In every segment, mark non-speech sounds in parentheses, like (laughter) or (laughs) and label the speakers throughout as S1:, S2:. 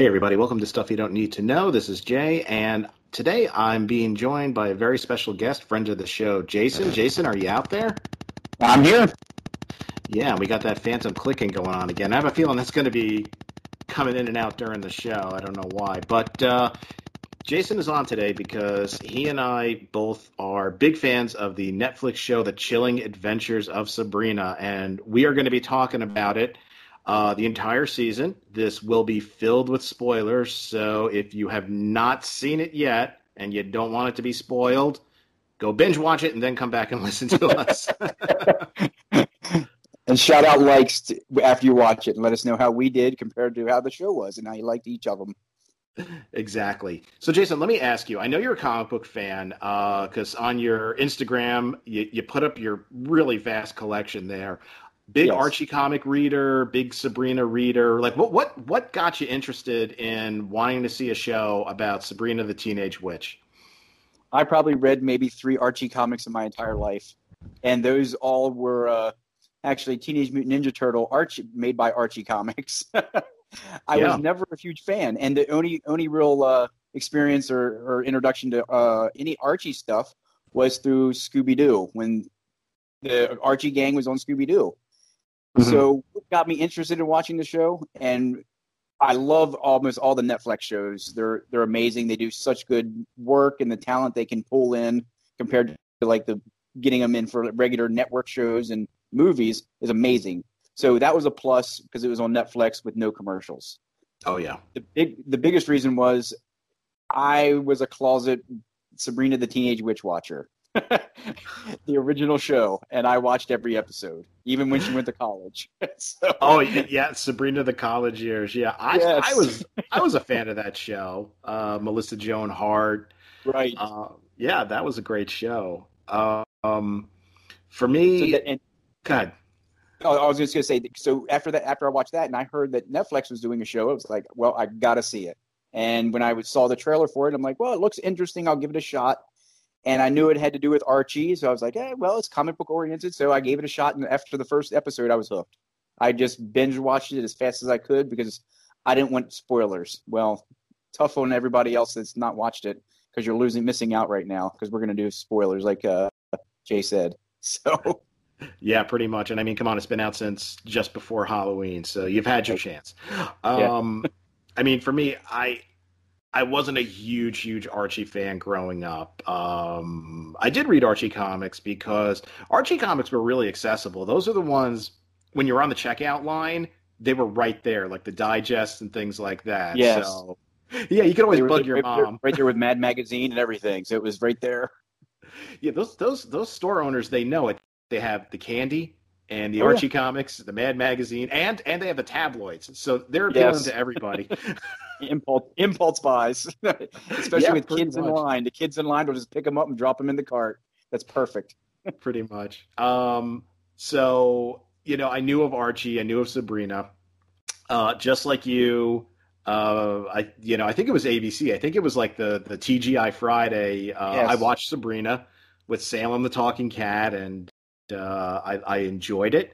S1: Hey, everybody, welcome to Stuff You Don't Need to Know. This is Jay, and today I'm being joined by a very special guest, friend of the show, Jason. Jason, are you out there?
S2: I'm here.
S1: Yeah, we got that phantom clicking going on again. I have a feeling that's going to be coming in and out during the show. I don't know why. But uh, Jason is on today because he and I both are big fans of the Netflix show, The Chilling Adventures of Sabrina, and we are going to be talking about it uh, the entire season. This will be filled with spoilers, so if you have not seen it yet and you don't want it to be spoiled, go binge watch it and then come back and (laughs) listen to us. (laughs)
S2: and shout out likes to, after you watch it and let us know how we did compared to how the show was and how you liked each of them.
S1: Exactly. So, Jason, let me ask you. I know you're a comic book fan because uh, on your Instagram, you, you put up your really vast collection there big yes. Archie comic reader, big Sabrina reader. Like, what what what got you interested in wanting to see a show about Sabrina the Teenage Witch?
S2: I probably read maybe three Archie comics in my entire life, and those all were uh, actually Teenage Mutant Ninja Turtle Archie made by Archie Comics. (laughs) I yeah. was never a huge fan, and the only only real uh, experience or, or introduction to uh, any Archie stuff was through Scooby Doo when the Archie gang was on Scooby Doo. Mm-hmm. So got me interested in watching the show, and I love almost all the Netflix shows. They're they're amazing. They do such good work, and the talent they can pull in compared to like the getting them in for regular network shows and movies is amazing. So that was a plus because it was on Netflix with no commercials.
S1: Oh yeah.
S2: The big the biggest reason was I was a closet Sabrina the Teenage Witch watcher. (laughs) the original show, and I watched every episode, even when she went to college. (laughs)
S1: so, oh yeah, Sabrina the college years. Yeah, I, yes. I was I was a fan of that show. Uh, Melissa Joan Hart.
S2: Right.
S1: Uh, yeah, that was a great show. Um, for me, so and, God.
S2: Oh, I was just gonna say. So after that, after I watched that, and I heard that Netflix was doing a show, I was like, well, I gotta see it. And when I saw the trailer for it, I'm like, well, it looks interesting. I'll give it a shot and I knew it had to do with Archie, so I was like, "Eh, well, it's comic book oriented." So I gave it a shot, and after the first episode, I was hooked. I just binge watched it as fast as I could because I didn't want spoilers. Well, tough on everybody else that's not watched it because you're losing, missing out right now because we're gonna do spoilers, like uh, Jay said. (laughs) So.
S1: Yeah, pretty much. And I mean, come on, it's been out since just before Halloween, so you've had your chance. Um, yeah. I mean, for me, I I wasn't a huge, huge Archie fan growing up. Um, I did read Archie comics because Archie comics were really accessible. Those are the ones when you're on the checkout line, they were right there, like the digests and things like that.
S2: Yes. So,
S1: yeah, you could always bug your mom.
S2: Right there with Mad Magazine and everything. So it was right there. (laughs)
S1: Yeah, those those those store owners, they know it. They have the candy and the oh, Archie yeah. comics, the Mad Magazine, and and they have the tabloids. So they're appealing yes. to everybody. (laughs)
S2: impulse impulse buys, (laughs) especially yeah, with kids much. in line. The kids in line will just pick them up and drop them in the cart. That's perfect. (laughs)
S1: pretty much. Um, so you know, I knew of Archie. I knew of Sabrina. Uh, just like you, uh, I you know, I think it was ABC. I think it was like the the TGI Friday. Uh, yes. I watched Sabrina with Salem the Talking Cat, and uh, I, I enjoyed it.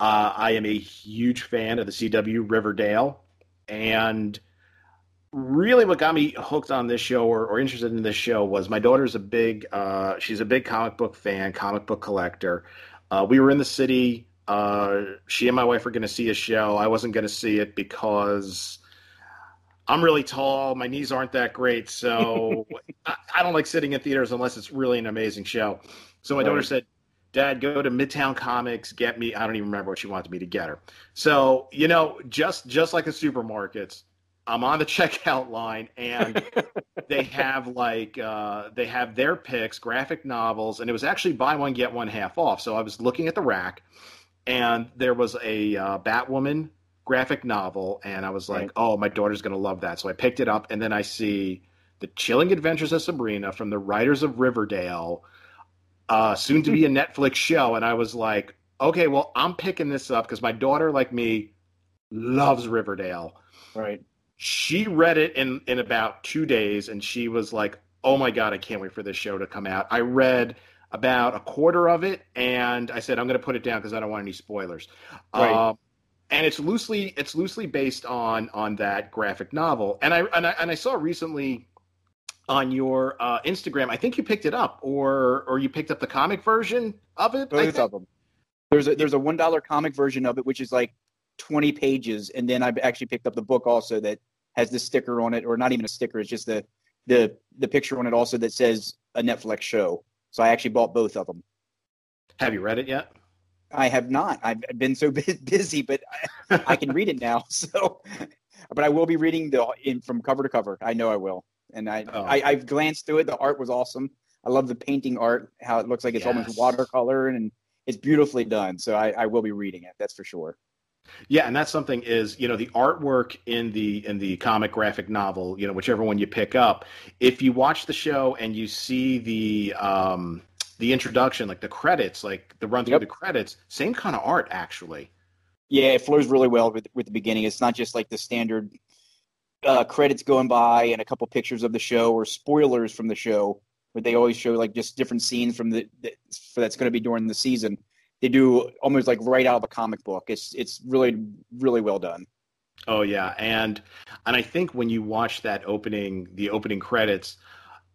S1: Uh, I am a huge fan of the CW Riverdale. And really what got me hooked on this show or, or interested in this show was my daughter's a big uh, she's a big comic book fan comic book collector. Uh, we were in the city uh, she and my wife were going to see a show. I wasn't going to see it because i'm really tall my knees aren't that great so (laughs) I, I, don't like sitting in theaters unless it's really an amazing show. So my right. daughter said Dad, go to Midtown Comics, get me. I don't even remember what she wanted me to get her. So you know, just just like the supermarkets, I'm on the (laughs) checkout line, and (laughs) they have like uh, they have their picks, graphic novels, and it was actually buy one get one half off. So I was looking at the rack, and there was a uh, Batwoman graphic novel, and I was like, right. "Oh, my daughter's gonna love that." So I picked it up, and then I see the Chilling Adventures of Sabrina from the writers of Riverdale uh, soon to be a Netflix show, and I was like, okay, well, I'm picking this up because my daughter, like me, loves Riverdale.
S2: Right.
S1: She read it in in about two days, and she was like, "Oh my god, I can't wait for this show to come out." I read about a quarter of it, and I said, "I'm going to put it down because I don't want any spoilers." Right. Um, and it's loosely it's loosely based on on that graphic novel. And I and I and I saw recently on your uh, Instagram. I think you picked it up, or or you picked up the comic version of it.
S2: Both of them. There's a there's a one dollar comic version of it, which is like twenty pages, and then I actually picked up the book also that has the sticker on it, or not even a sticker. It's just the the the picture on it also that says a Netflix show. So I actually bought both of them.
S1: Have you read it yet?
S2: I have not. I've been so (laughs) busy, but I, I can read it now. (laughs) So, but I will be reading the in from cover to cover. I know I will and I, oh. I I've glanced through it. The art was awesome. I love the painting art, how it looks like it's yes. almost watercolor and it's beautifully done. So I, I will be reading it. That's for sure.
S1: Yeah, and that's something is you know the artwork in the in the comic graphic novel, you know whichever one you pick up. If you watch the show and you see the um, the introduction, like the credits, like the run through yep. the credits, same kind of art actually.
S2: Yeah, it flows really well with with the beginning. It's not just like the standard uh, credits going by and a couple pictures of the show or spoilers from the show, but they always show like just different scenes from the, the that's going to be during the season. They do almost like right out of a comic book. It's it's really really well done.
S1: Oh yeah, and and I think when you watch that opening, the opening credits,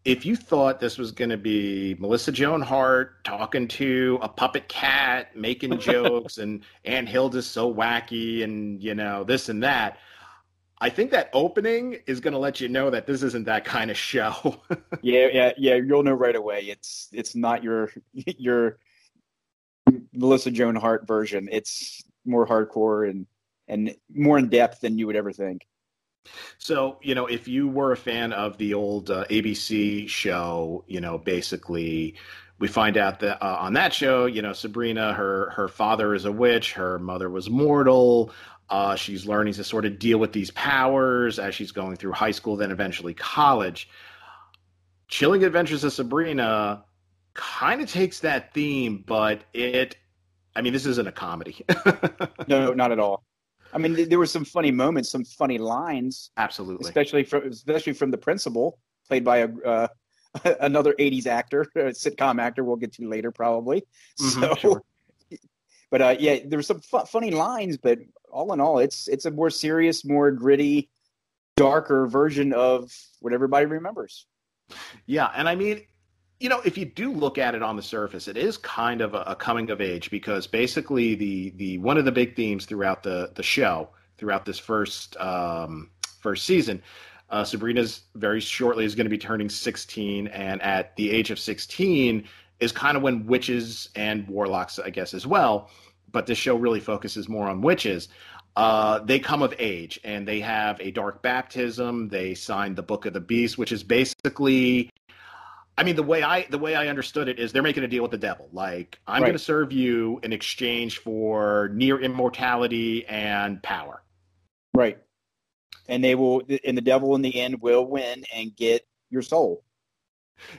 S1: if you thought this was going to be Melissa Joan Hart talking to a puppet cat, making (laughs) jokes, and Aunt Hilda's so wacky, and you know this and that, I think that opening is going to let you know that this isn't that kind of show. (laughs)
S2: yeah, yeah, yeah. You'll know right away. It's it's not your (laughs) your Melissa Joan Hart version. It's more hardcore and and more in depth than you would ever think.
S1: So, you know, if you were a fan of the old uh, ABC show, you know, basically we find out that uh, on that show, you know, Sabrina, her her father is a witch, her mother was mortal. Uh, she's learning to sort of deal with these powers as she's going through high school, then eventually college. Chilling Adventures of Sabrina kind of takes that theme, but it, I mean, this isn't a comedy. (laughs)
S2: no, not at all. I mean, there were some funny moments, some funny lines.
S1: Absolutely.
S2: Especially from, especially from the principal, played by a, uh, (laughs) another 80s actor, (laughs) a sitcom actor we'll get to later, probably. Mm-hmm, so, sure. but uh, yeah, there were some fu- funny lines, but all in all, it's it's a more serious, more gritty, darker version of what everybody remembers.
S1: Yeah, and I mean, you know, if you do look at it on the surface, it is kind of a, a, coming of age because basically the the one of the big themes throughout the the show, throughout this first um, first season, uh, Sabrina's very shortly is going to be turning 16, and at the age of 16 is kind of when witches and warlocks, I guess, as well, but this show really focuses more on witches. Uh, they come of age and they have a dark baptism. They sign the Book of the Beast, which is basically, I mean, the way I the way I understood it is they're making a deal with the devil. Like I'm right. going to serve you in exchange for near immortality and power.
S2: Right. And they will, and the devil in the end will win and get your soul.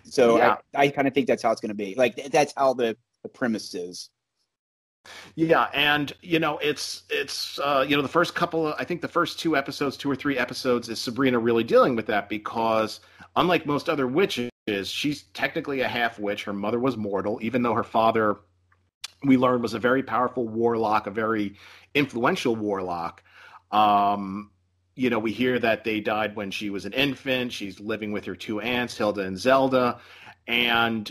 S2: So yeah. I, I kind of think that's how it's going to be. Like that's how the the premise is.
S1: Yeah, and you know, it's it's uh, you know the first couple, of, I think the first two episodes, two or three episodes, is Sabrina really dealing with that because unlike most other witches, she's technically a half witch. Her mother was mortal, even though her father, we learned, was a very powerful warlock, a very influential warlock. Um, you know, we hear that they died when she was an infant. She's living with her two aunts, Hilda and Zelda, and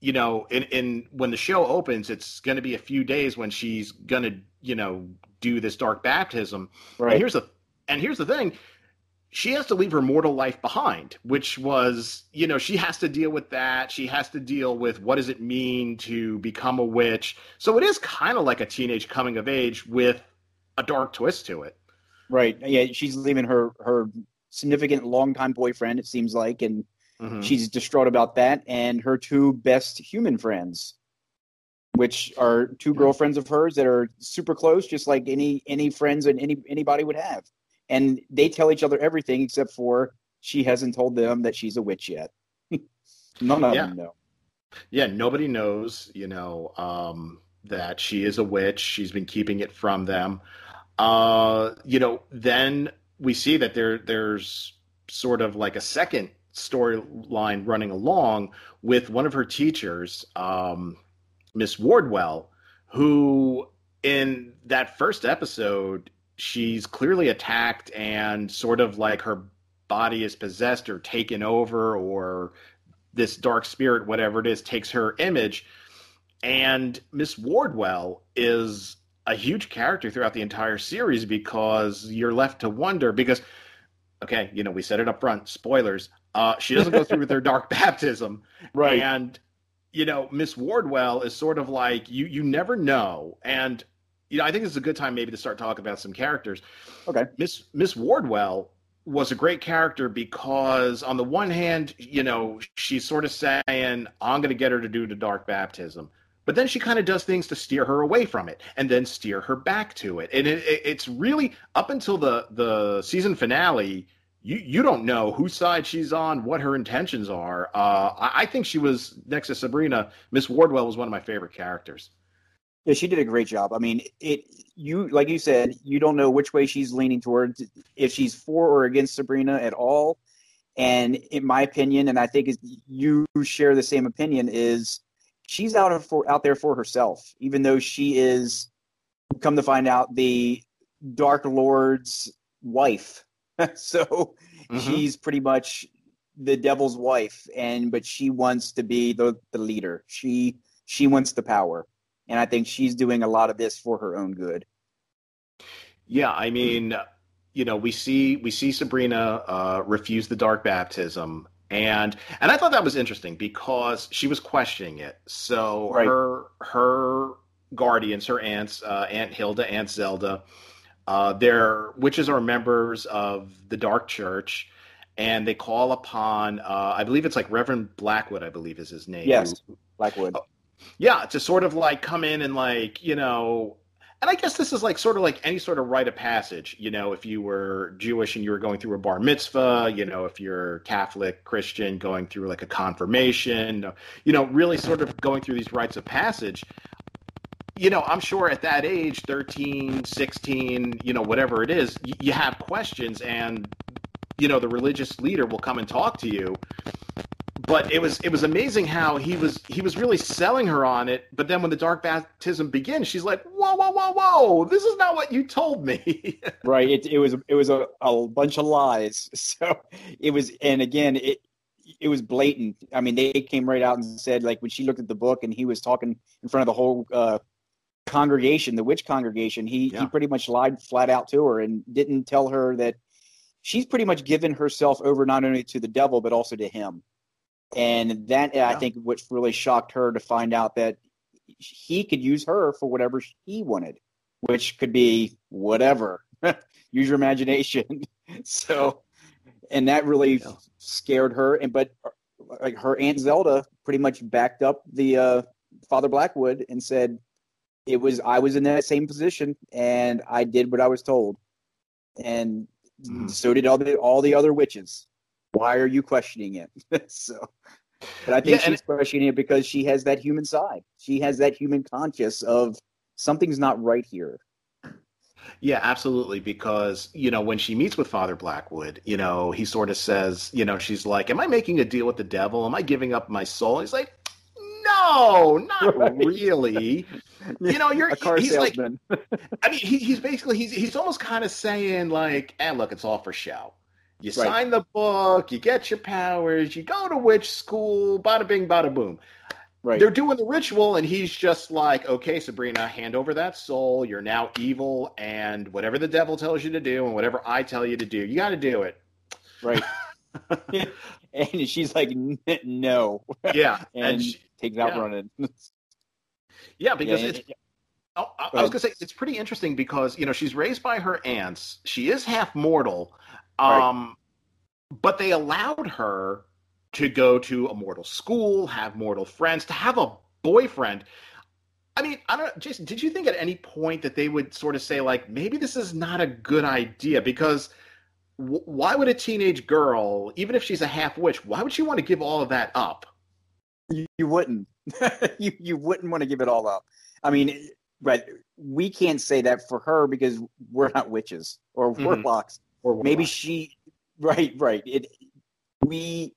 S1: you know, in, in when the show opens, it's going to be a few days when she's going to, you know, do this dark baptism. Right. And here's the and here's the thing, she has to leave her mortal life behind, which was, you know, she has to deal with that. She has to deal with what does it mean to become a witch. So it is kind of like a teenage coming of age with a dark twist to it.
S2: Right. Yeah, she's leaving her her significant longtime boyfriend. It seems like, and Mm-hmm. She's distraught about that and her two best human friends, which are two girlfriends of hers that are super close, just like any any friends and any anybody would have. And they tell each other everything except for she hasn't told them that she's a witch yet. (laughs) None of yeah. them know.
S1: Yeah, nobody knows, you know, um, that she is a witch. She's been keeping it from them. Uh, you know, then we see that there there's sort of like a second storyline running along with one of her teachers, um, Miss Wardwell, who in that first episode, she's clearly attacked and sort of like her body is possessed or taken over or this dark spirit whatever it is takes her image. And miss wardwell is a huge character throughout the entire series because you're left to wonder because okay you know we said it up front spoilers uh, she doesn't go through with her dark (laughs) baptism.
S2: Right.
S1: and you know miss wardwell is sort of like you you never know. And you know i think this is a good time maybe to start talking about some characters.
S2: Okay.
S1: miss miss wardwell was a great character because on the one hand you know she's sort of saying i'm going to get her to do the dark baptism. But then she kind of does things to steer her away from it and then steer her back to it. And it, it, it's really up until the the season finale you you don't know whose side she's on, what her intentions are. Uh, I, I think she was next to Sabrina. Miss Wardwell was one of my favorite characters.
S2: Yeah, she did a great job. I mean, it you like you said, you don't know which way she's leaning towards, if she's for or against Sabrina at all. And in my opinion, and I think you share the same opinion, is she's out of for out there for herself, even though she is come to find out the Dark Lord's wife. (laughs) so
S1: Mhm.
S2: she's pretty much the devil's wife, and but she wants to be the the leader. She she wants the power and I think she's doing a lot of this for her own good.
S1: Yeah, I mean, you know, we see we see Sabrina uh, refuse the dark baptism, and and I thought that was interesting because she was questioning it. So
S2: Right.
S1: her her guardians, her aunts, uh, Aunt Hilda, Aunt Zelda, uh, they're witches are members of the Dark Church, and they call upon uh, I believe it's like Reverend Blackwood, I believe is his name.
S2: Yes. Blackwood.
S1: yeah to sort of like come in and like you know and i guess this is like sort of like any sort of rite of passage you know if you were jewish and you were going through a bar mitzvah you know if you're catholic christian going through like a confirmation you know really sort of going through these rites of passage you know i'm sure at that age 13 16 you know whatever it is y- you have questions and you know the religious leader will come and talk to you but it was it was amazing how he was he was really selling her on it but then when the dark baptism begins she's like whoa whoa whoa whoa this is not what you told me (laughs)
S2: right. It, it was it was a, a bunch of lies. (laughs) So it was, and again, it it was blatant. I mean, they came right out and said like when she looked at the book and he was talking in front of the whole uh, congregation, the witch congregation, he
S1: Yeah.
S2: he pretty much lied flat out to her and didn't tell her that she's pretty much given herself over not only to the devil but also to him. And that I think what really shocked her to find out that he could use her for whatever he wanted, which could be whatever. (laughs) use your imagination. (laughs) so, and that really
S1: Yeah.
S2: scared her. And but like her aunt Zelda pretty much backed up the uh, Father Blackwood and said it was I was in that same position and I did what I was told, and
S1: Mhm.
S2: so did all the all the other witches. Why are you questioning it? (laughs) so. But I think
S1: Yeah,
S2: she's questioning it because she has that human side. She has that human conscious of something's not right here.
S1: yeah absolutely because you know when she meets with father blackwood you know he sort of says you know she's like am i making a deal with the devil am i giving up my soul he's like no not (laughs)
S2: Right.
S1: really you know you're
S2: A car
S1: he's like. I mean, he, he's basically he's he's almost kind of saying like, "And look, it's all for show. You
S2: Right.
S1: sign the book, you get your powers, you go to witch school, bada bing, bada boom."
S2: right.
S1: They're doing the ritual, and he's just like, "Okay, Sabrina, hand over that soul. You're now evil, and whatever the devil tells you to do, and whatever I tell you to do, you got to do it."
S2: Right. (laughs) (laughs) and she's like, "N- no.
S1: Yeah, and,
S2: And
S1: she-
S2: takes out
S1: yeah.
S2: running. (laughs)
S1: yeah, because
S2: Yeah,
S1: it's
S2: yeah,
S1: Oh, I, I was gonna say it's pretty interesting because you know she's raised by her aunts. She is half mortal,
S2: Right.
S1: um, but they allowed her to go to a mortal school, have mortal friends, to have a boyfriend. I mean, I don't know, Jason. Did you think at any point that they would sort of say like maybe this is not a good idea because why would a teenage girl, even if she's a half witch, why would she want to give all of that up?
S2: You, you wouldn't. (laughs) you you wouldn't want to give it all up. I mean, but we can't say that for her because we're not witches or
S1: Mhm.
S2: warlocks.
S1: Or
S2: Maybe she. Right. Right. It. We.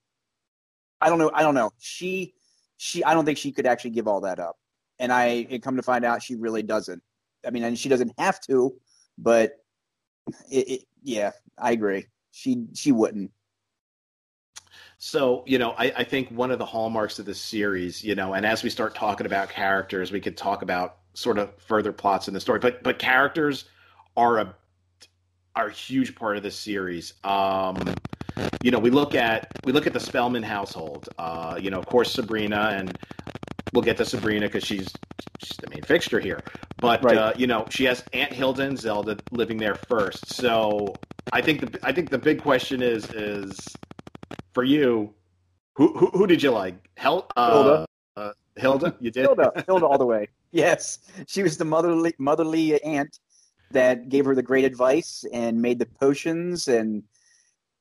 S2: I don't know. I don't know. She. She. I don't think she could actually give all that up. And I. And come to find out, she really doesn't. I mean, and she doesn't have to, but it, it, yeah, I agree. She she wouldn't.
S1: So, you know, I, I, think one of the hallmarks of this series, you know, and as we start talking about characters, we could talk about sort of further plots in the story, but but characters are a are a huge part of this series. Um, you know, we look at we look at the Spellman household. Uh, you know, of course, Sabrina, and we'll get to Sabrina because she's she's the main fixture here. But right. uh, you know, she has Aunt Hilda and Zelda living there first. So I think the I think the big question is is for you, who who, who did you like? Hel- uh, Hilda. Uh, Hilda, you did.
S2: Hilda, (laughs) Hilda, all the way. Yes, she was the motherly motherly aunt that gave her the great advice and made the potions and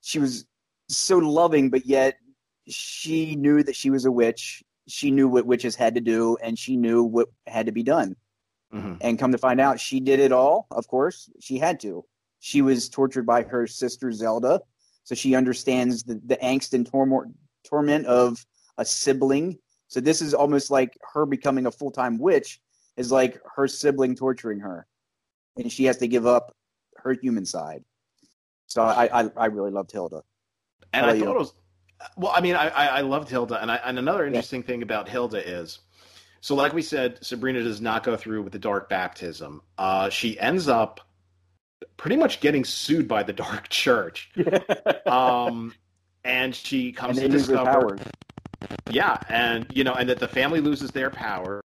S2: she was so loving, but yet she knew that she was a witch. She knew what witches had to do, and she knew what had to be done. Mm-hmm. And come to find out, she did it all. Of course, she had to. She was tortured by her sister Zelda, so she understands the, the angst and torment torment of a sibling. So this is almost like her becoming a full time witch is like her sibling torturing her, and she has to give up her human side. So I I, I really loved Hilda.
S1: And I thought you? it was well. I mean, I I, loved Hilda, and I, and another interesting yeah. thing about Hilda is, so like we said, Sabrina does not go through with the dark baptism. Uh, she ends up pretty much getting sued by the (laughs) dark church. (laughs) um, and she comes and to discover. Yeah, and you know, and that the family loses their powers,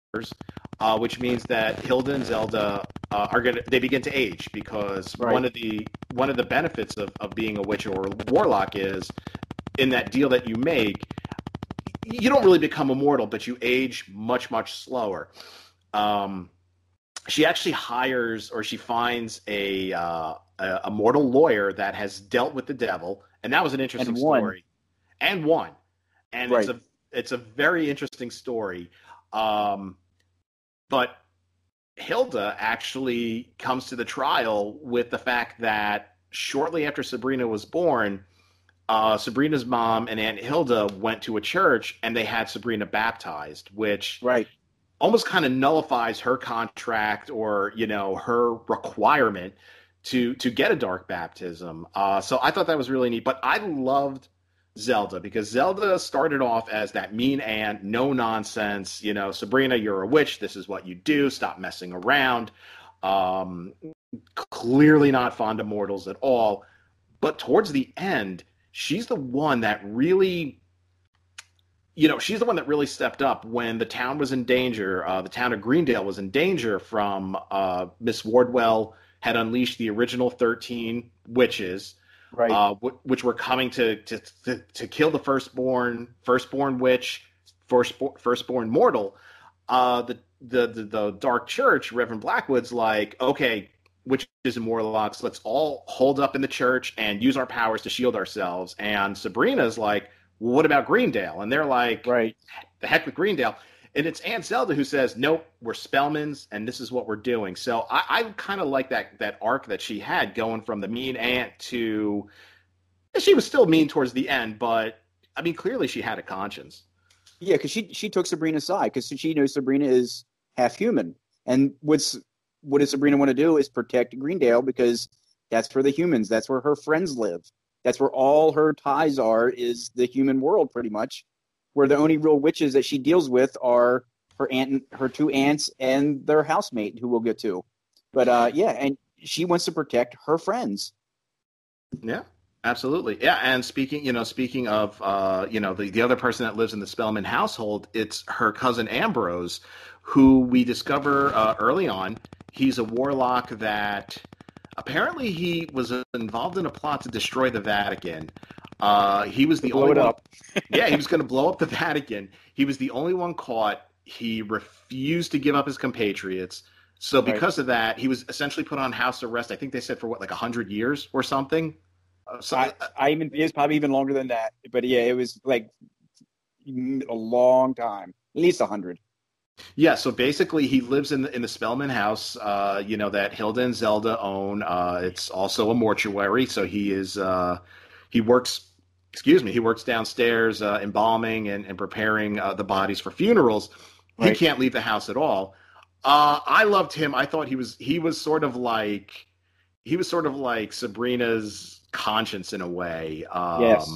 S1: uh, which means that Hilda and Zelda uh, are gonna they begin to age because right. one of the one of the benefits of, of being a witch or a warlock is in that deal that you make, you don't really become immortal, but you age much much slower. Um, she actually hires or she finds a, uh, a, a mortal lawyer that has dealt with the devil, and that was an interesting and story, and one, and right. it's a it's a very interesting story. Um, but Hilda actually comes to the trial with the fact that shortly after Sabrina was born, uh, Sabrina's mom and Aunt Hilda went to a church and they had Sabrina baptized, which
S2: right
S1: almost kind of nullifies her contract or you know her requirement to to get a dark baptism. Uh, so I thought that was really neat. But I loved Zelda because Zelda started off as that mean aunt, no nonsense. You know, Sabrina, you're a witch. This is what you do. Stop messing around. Um, clearly not fond of mortals at all. But towards the end, she's the one that really you know, she's the one that really stepped up when the town was in danger. Uh, the town of Greendale was in danger from uh, Miss Wardwell had unleashed the original 13 witches
S2: right. uh,
S1: w- which were coming to, to, to to kill the firstborn firstborn witch, first firstborn mortal. Uh, the, the the the Dark Church, Reverend Blackwood's like, okay, witches and warlocks, let's all hold up in the church and use our powers to shield ourselves. And Sabrina's like, well, what about Greendale? And they're like,
S2: right,
S1: the heck with Greendale. And it's Aunt Zelda who says, "Nope, we're Spellmans, and this is what we're doing." So I, I kind of like that that arc that she had, going from the mean aunt to she was still mean towards the end, but I mean, clearly she had a conscience.
S2: Yeah, because she she took Sabrina's side because she knows Sabrina is half human, and what's what does Sabrina want to do is protect Greendale because that's where the humans, that's where her friends live, that's where all her ties are is the human world, pretty much where the only real witches that she deals with are her aunt, her two aunts, and their housemate, who we'll get to. But uh, yeah, and she wants to protect her friends.
S1: Yeah, absolutely. Yeah, and speaking, you know, speaking of, uh, you know, the the other person that lives in the Spellman household, it's her cousin Ambrose, who we discover uh, early on. He's a warlock that apparently he was involved in a plot to destroy the Vatican. Uh, he was the
S2: blow
S1: only
S2: it one, up. (laughs)
S1: yeah, he was going to blow up the Vatican. He was the only one caught. He refused to give up his compatriots. So because right. of that, he was essentially put on house arrest. I think they said for what, like hundred years or something.
S2: Uh, so I, I even it's probably even longer than that. But yeah, it was like a long time, at least a hundred.
S1: Yeah, so basically, he lives in the in the Spellman house, uh, you know that Hilda and Zelda own. Uh, it's also a mortuary, so he is uh, he works excuse me, he works downstairs embalming and, and preparing the bodies for funerals. Right. He can't leave the house at all. Uh, I loved him. I thought he was he was sort of like he was sort of like Sabrina's conscience in a way. Um,
S2: Yes.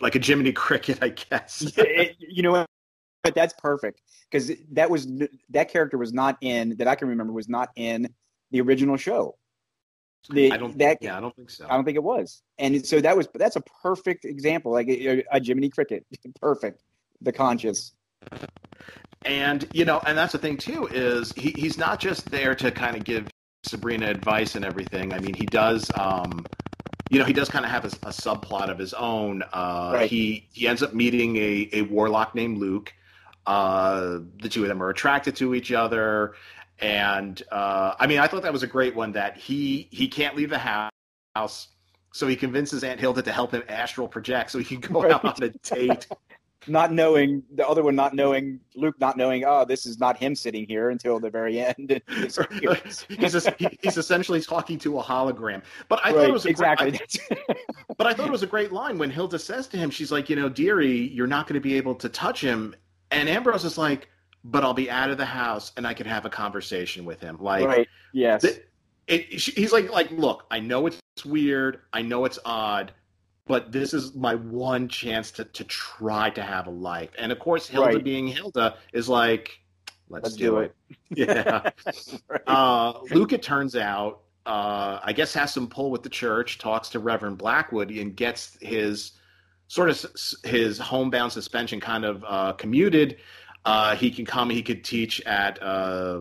S1: Like a Jiminy (laughs) Cricket, I guess.
S2: It- you know what? But that's perfect because that was that character was not in that I can remember was not in the original show. The,
S1: I don't.
S2: that
S1: yeah, I don't think so.
S2: I don't think it was, and so that was that's a perfect example, like a, a Jiminy Cricket, (laughs) perfect, the conscious.
S1: And you know, and that's the thing too is he, he's not just there to kind of give Sabrina advice and everything. I mean, he does. Um, you know, he does kind of have a, a subplot of his own. Uh,
S2: Right.
S1: He he ends up meeting a, a warlock named Luke. Uh, the two of them are attracted to each other, and uh, I mean, I thought that was a great one. That he he can't leave the house, so he convinces Aunt Hilda to help him astral project so he can go out
S2: Right.
S1: on a date. (laughs)
S2: Not knowing the other one, not knowing Luke, not knowing, oh, this is not him sitting here until the very end. (laughs)
S1: he's es- he's essentially talking to a hologram. But I thought it was
S2: exactly.
S1: Great, (laughs) but I thought it was a great line when Hilda says to him, "She's like, you know, dearie, you're not going to be able to touch him." And Ambrose is like, "But I'll be out of the house and I can have a conversation with him." Like,
S2: right? Yes.
S1: th- it, he's like, like, look, I know it's weird, I know it's odd, but this is my one chance to to try to have a life. And of course, Hilda
S2: Right.
S1: being Hilda is like, "Let's,
S2: Let's do it. (laughs)
S1: Yeah. (laughs)
S2: Right.
S1: Uh, Luke, it turns out, uh, I guess has some pull with the church, talks to Reverend Blackwood, and gets his sort of his homebound suspension kind of uh, commuted. Uh, he can come. He could teach at. Uh,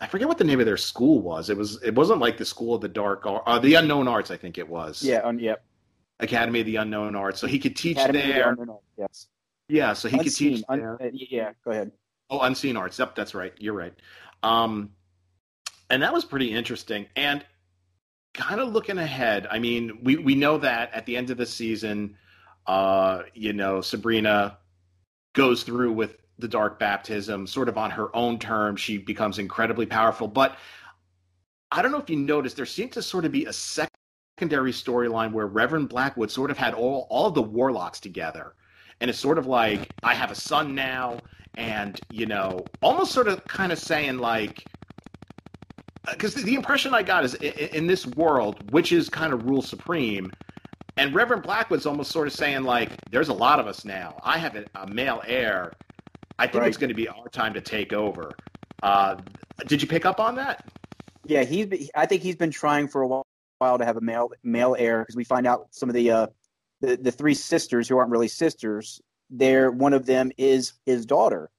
S1: I forget what the name of their school was. It was. It wasn't like the School of the Dark or uh, the Unknown Arts. I think it was.
S2: yeah. Yep.
S1: Academy of the Unknown Arts. So he could teach
S2: Academy the
S1: there.
S2: Unknown Arts, Yes.
S1: Yeah. So he
S2: Unseen,
S1: could teach
S2: un-
S1: there.
S2: uh, yeah. Go ahead.
S1: Oh, Unseen Arts. Yep, that's right. You're right. Um, and that was pretty interesting. And kind of looking ahead, I mean, we, we know that at the end of the season, uh, you know, Sabrina goes through with the dark baptism sort of on her own terms. She becomes incredibly powerful. But I don't know if you noticed, there seemed to sort of be a secondary storyline where Reverend Blackwood sort of had all, all the warlocks together. And it's sort of like, I have a son now and you know almost sort of kind of saying like because the impression i got is in, this world witches kind of rule supreme and reverend blackwood's almost sort of saying like there's a lot of us now i have a, a male heir i think
S2: Right.
S1: it's going to be our time to take over uh, did you pick up on that
S2: Yeah, he's. Been, I think he's been trying for a while, while to have a male male heir because we find out some of the uh, the the three sisters who aren't really sisters. They're one of them is his daughter,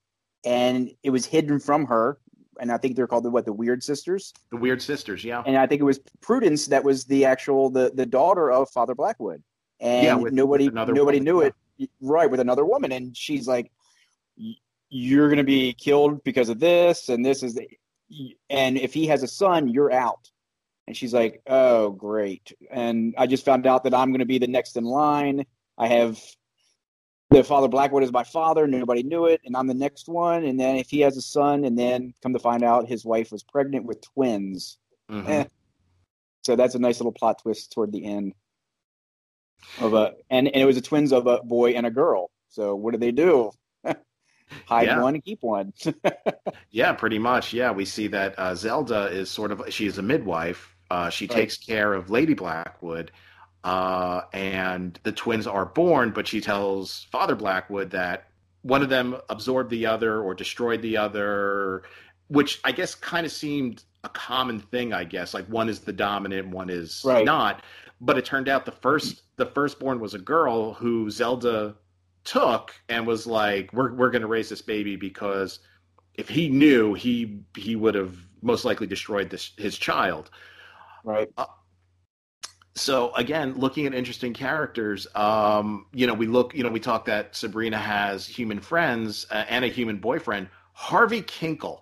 S2: and it was hidden from her. And I think they're called the what the Weird Sisters.
S1: the weird sisters yeah
S2: And I think it was Prudence that was the actual the the daughter of Father Blackwood. And
S1: Yeah, with-
S2: nobody
S1: with
S2: nobody
S1: woman,
S2: knew
S1: yeah.
S2: it right with another woman, and she's like, "You're gonna be killed because of this, and this is." The, and if he has a son, you're out. And she's like, oh, great. And I just found out that I'm going to be the next in line. I have the father Blackwood is my father. Nobody knew it. And I'm the next one. And then if he has a son, and then come to find out his wife was pregnant with twins.
S1: Mhm.
S2: Eh. So that's a nice little plot twist toward the end. Of a and, and it was a twins of a boy and a girl. So what did they do? (laughs) Hide
S1: Yeah.
S2: one and keep one. (laughs)
S1: Yeah, pretty much. Yeah, we see that uh, Zelda is sort of she is a midwife. Uh, she
S2: Right.
S1: takes care of Lady Blackwood, uh, and the twins are born. But she tells Father Blackwood that one of them absorbed the other or destroyed the other, which I guess kind of seemed a common thing. I guess like one is the dominant, one is
S2: Right.
S1: not. But it turned out the first the firstborn was a girl who Zelda took and was like, "We're we're going to raise this baby because." if he knew, he he would have most likely destroyed this his child.
S2: right.
S1: So again, looking at interesting characters, um, you know, we look, you know, we talk that Sabrina has human friends uh, and a human boyfriend, Harvey Kinkle,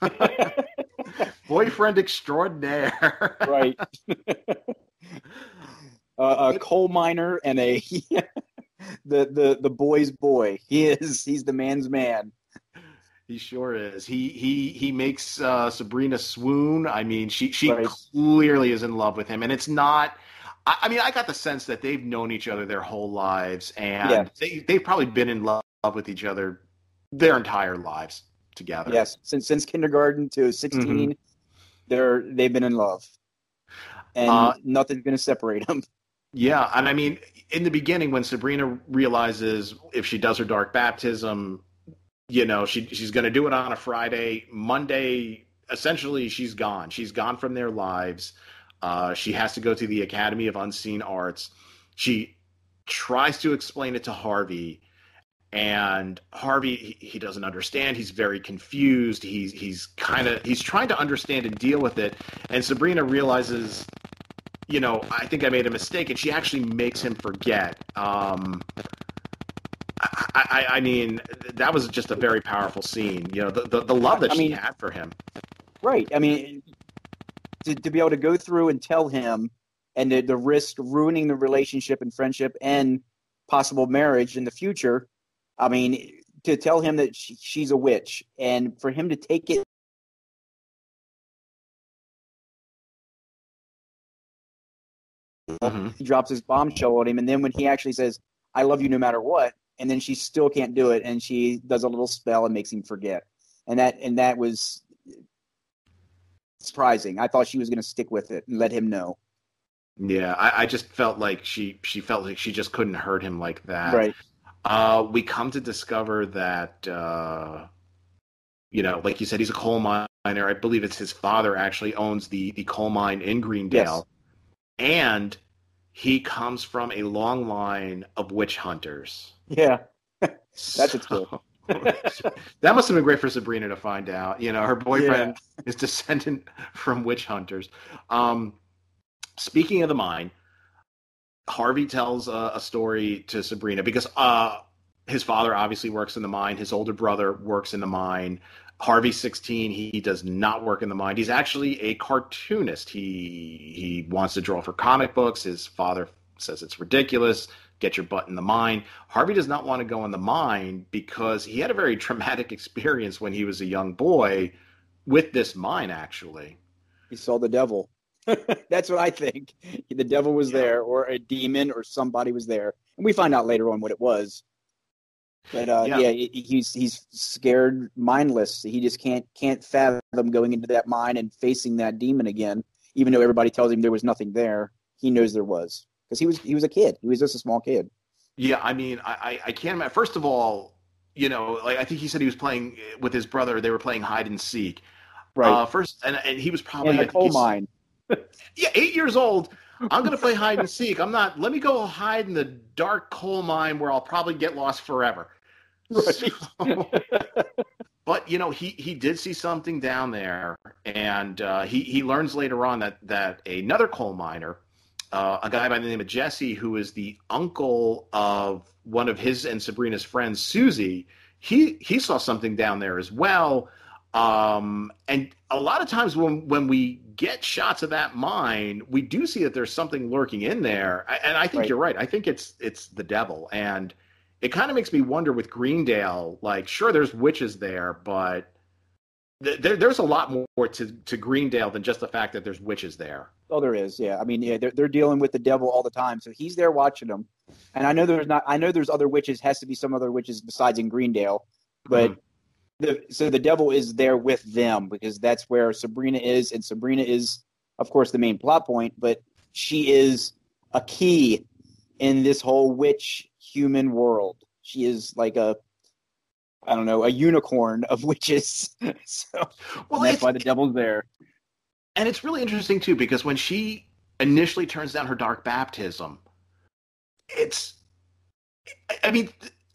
S1: (laughs) boyfriend extraordinaire.
S2: right. uh, (laughs) a coal miner and a (laughs) the the the boy's boy. He is he's the man's man.
S1: He sure is. He he he makes uh, Sabrina swoon. I mean, she she
S2: Right.
S1: clearly is in love with him, and it's not. I, I mean, I got the sense that they've known each other their whole lives, and
S2: Yeah.
S1: they they've probably been in love with each other their entire lives. together.
S2: Yes, since since kindergarten to 16 mm-hmm. they're they've been in love, and uh, nothing's going to separate them.
S1: Yeah, and I mean, in the beginning, when Sabrina realizes if she does her dark baptism, you know, she she's going to do it on a Friday, Monday. Essentially, she's gone. She's gone from their lives. Uh, she has to go to the Academy of Unseen Arts. She tries to explain it to Harvey, and Harvey he, he doesn't understand. He's very confused. He's he's kind of he's trying to understand and deal with it. And Sabrina realizes, you know, I think I made a mistake, and she actually makes him forget. Um, I, I, mean, that was just a very powerful scene. You know, the the, the love that I she mean, had for him.
S2: Right. I mean, to, to be able to go through and tell him and the, the risk ruining the relationship and friendship and possible marriage in the future. I mean, to tell him that she, she's a witch and for him to take it Mm-hmm. He drops his bombshell on him, and then when he actually says, "I love you no matter what," and then she still can't do it, and she does a little spell and makes him forget, and that and that was surprising. I thought she was going to stick with it and let him know.
S1: Yeah, I, I, just felt like she she felt like she just couldn't hurt him like that.
S2: Right.
S1: Uh, we come to discover that uh, you know, like you said, he's a coal miner. I believe it's his father actually owns the the coal mine in Greendale, yes. and he comes from a long line of witch hunters.
S2: Yeah, (laughs) that's so, cool. (laughs)
S1: that must have been great for Sabrina to find out. You know, her boyfriend yeah. is (laughs) descendant from witch hunters. Um, speaking of the mine, Harvey tells a, a story to Sabrina because uh, his father obviously works in the mine. His older brother works in the mine. Harvey's 16. He does not work in the mine. He's actually a cartoonist. He he wants to draw for comic books. His father says it's ridiculous get your butt in the mine. Harvey does not want to go in the mine because he had a very (laughs) traumatic experience when he was a young boy with this mine, actually.
S2: He saw the devil. (laughs) That's what I think. The devil was yeah. there, or a demon, or somebody was there. And we find out later on what it was. But uh, yeah. yeah, he's he's scared, mindless. He just can't can't fathom going into that mine and facing that demon again. Even though everybody tells him there was nothing there, he knows there was because he was he was a kid. He was just a small kid.
S1: Yeah, I mean, I I can't imagine. First of all, you know, like I think he said he was playing with his brother. They were playing hide and seek. Right. Uh, first, and, and he was probably
S2: in the coal mine. (laughs)
S1: yeah, eight years old. I'm gonna play hide and seek. I'm not. Let me go hide in the dark coal mine where I'll probably get lost forever. (laughs) Right. So, but you know, he he did see something down there, and uh, he he learns later on that that another coal miner uh, a guy by the name of Jesse, who is the uncle of one of his and Sabrina's friends, Susie. He he saw something down there as well. Um, and a lot of times when when we get shots of that mine, we do see that there's something lurking in there. And I think right. you're right. I think it's it's the devil. And it kind of makes me wonder with Greendale, like sure there's witches there, but there, there's a lot more to, to Greendale than just the fact that there's witches there.
S2: Oh, there is. Yeah, I mean, yeah, they're they're dealing with the devil all the time, so he's there watching them. And I know there's not. I know there's other witches. Has to be some other witches besides in Greendale, but. Mm-hmm. The, so the devil is there with them because that's where Sabrina is, and Sabrina is, of course, the main plot point. But she is a key in this whole witch human world. She is like a I don't know, a unicorn of witches. (laughs) so well, that's why the devil's there.
S1: And it's really interesting too because when she initially turns down her dark baptism, it's I mean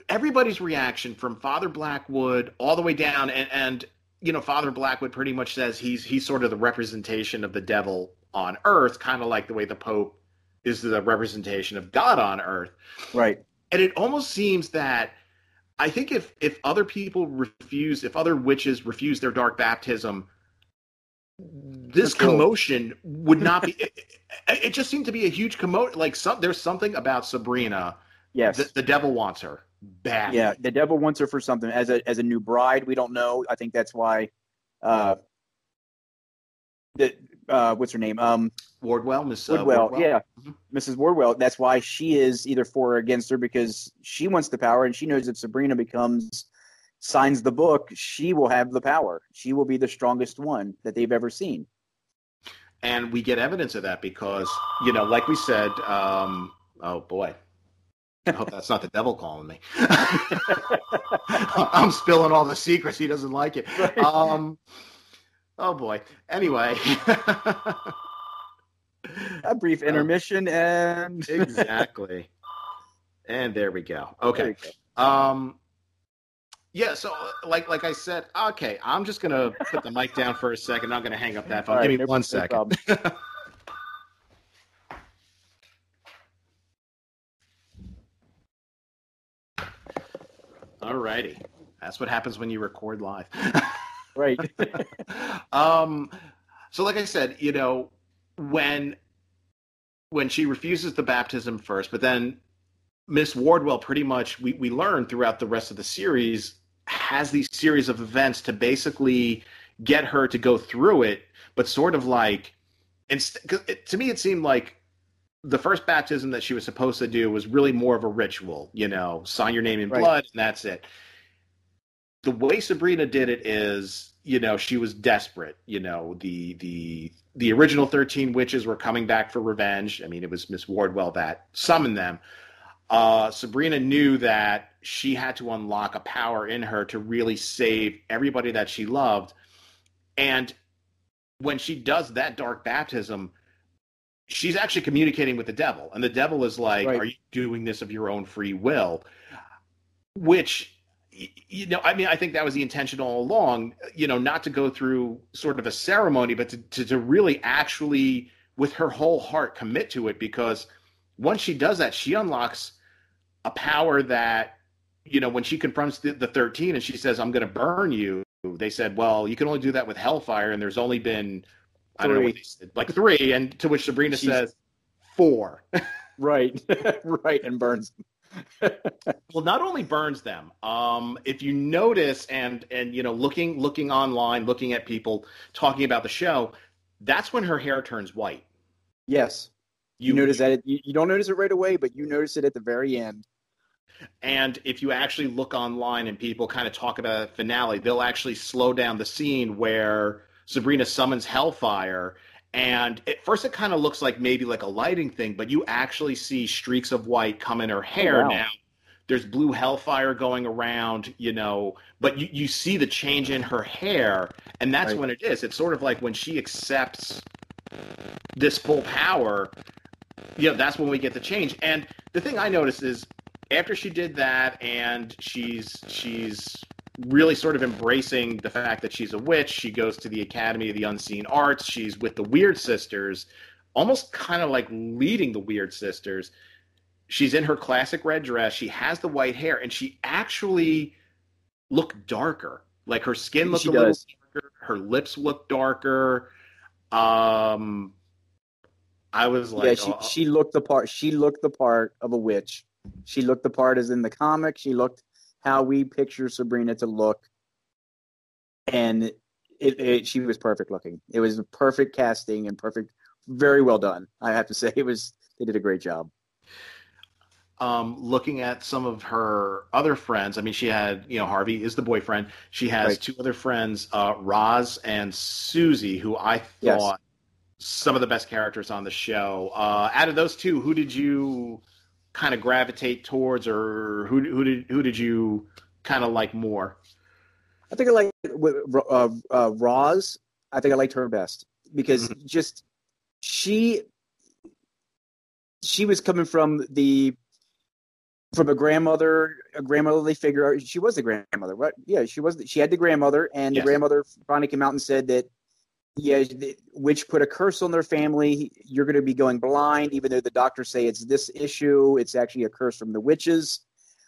S1: everybody's reaction from Father Blackwood all the way down and and you know Father Blackwood pretty much says he's he's sort of the representation of the devil on earth, kind of like the way the Pope is the representation of God on earth.
S2: Right.
S1: And it almost seems that I think if if other people refuse, if other witches refuse their dark baptism, this commotion would not be. (laughs) it, it, just seemed to be a huge commotion. Like some, there's something about Sabrina.
S2: Yes,
S1: the, the devil wants her bad.
S2: Yeah, the devil wants her for something as a as a new bride. We don't know. I think that's why. Uh, the uh, what's her name? Um,
S1: Wardwell, Miss
S2: uh, Wardwell, Wardwell. Yeah, mm-hmm. Mrs. Wardwell. That's why she is either for or against her because she wants the power and she knows if Sabrina becomes signs the book, she will have the power. She will be the strongest one that they've ever seen.
S1: And we get evidence of that because, you know, like we said, um, oh boy, I hope that's not the devil calling me. (laughs) (laughs) I'm spilling all the secrets. He doesn't like it. Right. Um, oh boy. Anyway. (laughs)
S2: A brief intermission and (laughs)
S1: exactly. And there we go. Okay. Go. Um yeah, so like like I said, okay, I'm just gonna put the mic down for a second. I'm gonna hang up that phone. Right, Give me no, one second. No (laughs) All righty. That's what happens when you record live.
S2: Right. (laughs)
S1: um, so, like I said, you know, when when she refuses the baptism first, but then Miss Wardwell pretty much we, we learn throughout the rest of the series has these series of events to basically get her to go through it, but sort of like, inst- it, to me, it seemed like the first baptism that she was supposed to do was really more of a ritual, you know, sign your name in right. blood and that's it. The way Sabrina did it is, you know, she was desperate. You know, the the the original 13 witches were coming back for revenge. I mean, it was Miss Wardwell that summoned them. Uh, Sabrina knew that she had to unlock a power in her to really save everybody that she loved. And when she does that dark baptism, she's actually communicating with the devil and the devil is like right. are you doing this of your own free will which you know i mean i think that was the intention all along you know not to go through sort of a ceremony but to, to, to really actually with her whole heart commit to it because once she does that she unlocks a power that you know when she confronts the, the 13 and she says i'm going to burn you they said well you can only do that with hellfire and there's only been I don't know what they said, like three, and to which Sabrina She's... says four. (laughs)
S2: right, (laughs) right, and burns.
S1: Well, not only burns them. Um, if you notice, and and you know, looking looking online, looking at people talking about the show, that's when her hair turns white.
S2: Yes, you, you notice that. It, you, you don't notice it right away, but you notice it at the very end.
S1: And if you actually look online and people kind of talk about the finale, they'll actually slow down the scene where Sabrina summons Hellfire. And at first, it kind of looks like maybe like a lighting thing, but you actually see streaks of white come in her hair oh, wow. now. There's blue hellfire going around, you know, but you, you see the change in her hair, and that's right. when it is. It's sort of like when she accepts this full power, you know, that's when we get the change. And the thing I noticed is after she did that and she's she's really sort of embracing the fact that she's a witch. She goes to the Academy of the Unseen Arts. She's with the Weird Sisters, almost kind of like leading the Weird Sisters. She's in her classic red dress. She has the white hair, and she actually looked darker. Like her skin looked she a does. little darker. Her lips looked darker. Um, I was like,
S2: yeah, she, oh. she looked the part. She looked the part of a witch. She looked the part as in the comic. She looked how we picture Sabrina to look, and it, it, she was perfect looking. It was perfect casting and perfect, very well done. I have to (laughs) say, it was they did a great job.
S1: Um, looking at some of her other friends, I mean, she had, you know, Harvey is the boyfriend. She has right. two other friends, uh, Roz and Susie, who I thought yes. some of the best characters on the show. Uh, out of those two, who did you kind of gravitate towards, or who who did who did you kind of like more?
S2: I think I like uh, uh, Roz. I think I liked her best because mm-hmm. just she she was coming from the from a grandmother, a grandmotherly figure. She was the grandmother, right? Yeah, she was. She had the grandmother, and yes. the grandmother finally came out and said that yeah, which put a curse on their family. You're going to be going blind, even though the doctors say it's this issue. It's actually a curse from the witches.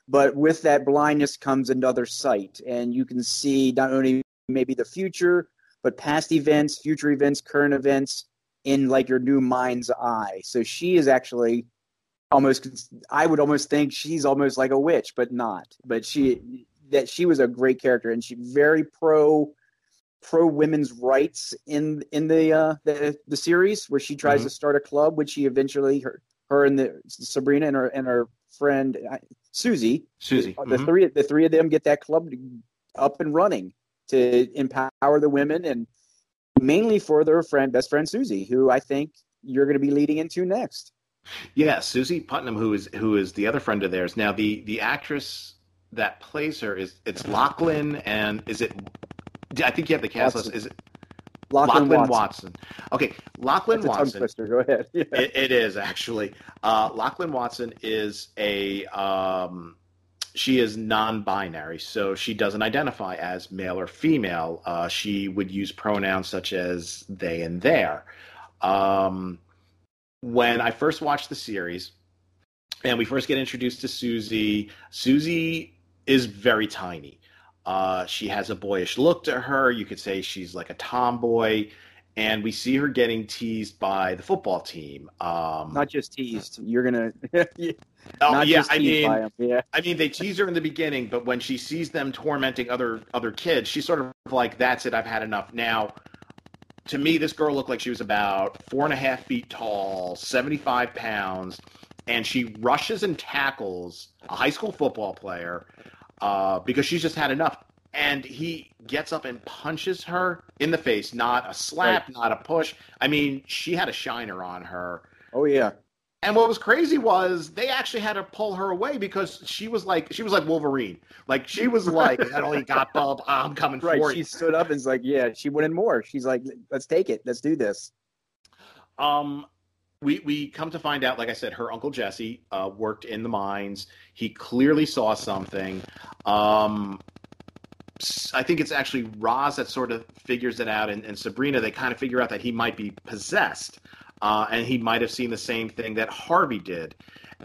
S2: But with that blindness comes another sight, and you can see not only maybe the future, but past events, future events, current events in like your new mind's eye. So she is actually almost. I would almost think she's almost like a witch, but not. But she that she was a great character, and she very pro pro women's rights in in the uh, the, the series where she tries mm-hmm. to start a club, which she eventually her her and the Sabrina and her and her friend uh, Susie,
S1: Susie,
S2: the mm-hmm. three the three of them get that club up and running to empower the women and mainly for their friend, best friend Susie, who I think you're going to be leading into next.
S1: Yeah, Susie Putnam, who is who is the other friend of theirs. Now, the the actress that plays her is it's Lachlan, and is it? I think you have the cast Watson. list. Is it Lachlan, Lachlan Watson. Watson. Okay, Lachlan
S2: That's
S1: Watson.
S2: twister. Go ahead. (laughs)
S1: Yeah. It, it is actually. Uh, Lachlan Watson is a. Um, she is non-binary, so she doesn't identify as male or female. Uh, she would use pronouns such as they and their. Um, when I first watched the series, and we first get introduced to Susie, Susie is very tiny. Uh, she has a boyish look to her. You could say she's like a tomboy. And we see her getting teased by the football team. Um,
S2: Not just teased. You're gonna. (laughs)
S1: oh yeah, I mean, yeah. I mean, they tease her in the beginning, but when she sees them tormenting other other kids, she's sort of like, "That's it. I've had enough." Now, to me, this girl looked like she was about four and a half feet tall, seventy five pounds, and she rushes and tackles a high school football player uh, because she's just had enough. And he gets up and punches her in the face. Not a slap, right. not a push. I mean, she had a shiner on her.
S2: Oh yeah.
S1: And what was crazy was they actually had to pull her away because she was like she was like Wolverine. Like she was like, "I only got Bob. I'm coming
S2: right.
S1: for
S2: you." She stood up and was like, "Yeah." She wanted more. She's like, "Let's take it. Let's do this."
S1: Um, we we come to find out, like I said, her uncle Jesse uh, worked in the mines. He clearly saw something. Um, I think it's actually Roz that sort of figures it out, and, and Sabrina they kind of figure out that he might be possessed, uh, and he might have seen the same thing that Harvey did.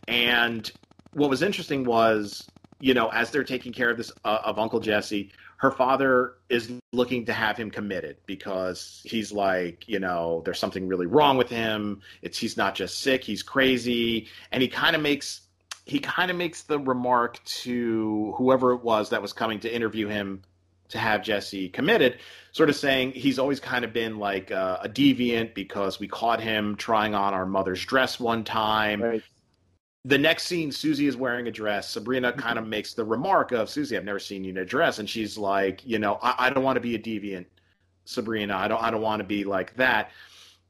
S1: And what was interesting was, you know, as they're taking care of this uh, of Uncle Jesse, her father is looking to have him committed because he's like, you know, there's something really wrong with him. It's he's not just sick, he's crazy, and he kind of makes he kind of makes the remark to whoever it was that was coming to interview him to have Jesse committed, sort of saying he's always kind of been like a, deviant because we caught him trying on our mother's dress one time. Right the next scene, Susie is wearing a dress. Sabrina mm-hmm. kind of makes the remark of Susie, I've never seen you in a dress, and she's like, you know, I, I don't want to be a deviant, Sabrina. I don't, I don't want to be like that.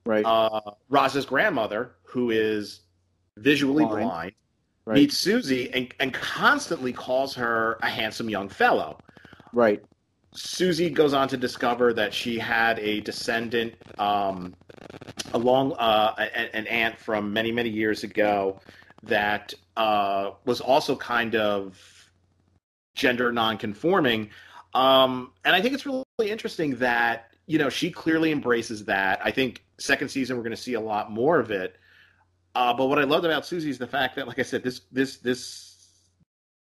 S2: Right.
S1: Uh, grandmother, who is visually blind, blind right. meets Susie and, and constantly calls her a handsome young fellow.
S2: Right.
S1: Susie goes on to discover that she had a descendant, um, along uh, an, an aunt from many many years ago that uh, was also kind of gender nonconforming. Um, and I think it's really interesting that you know she clearly embraces that. I think second season we're going to see a lot more of it. Uh, but what I loved about Susie is the fact that, like I said, this this this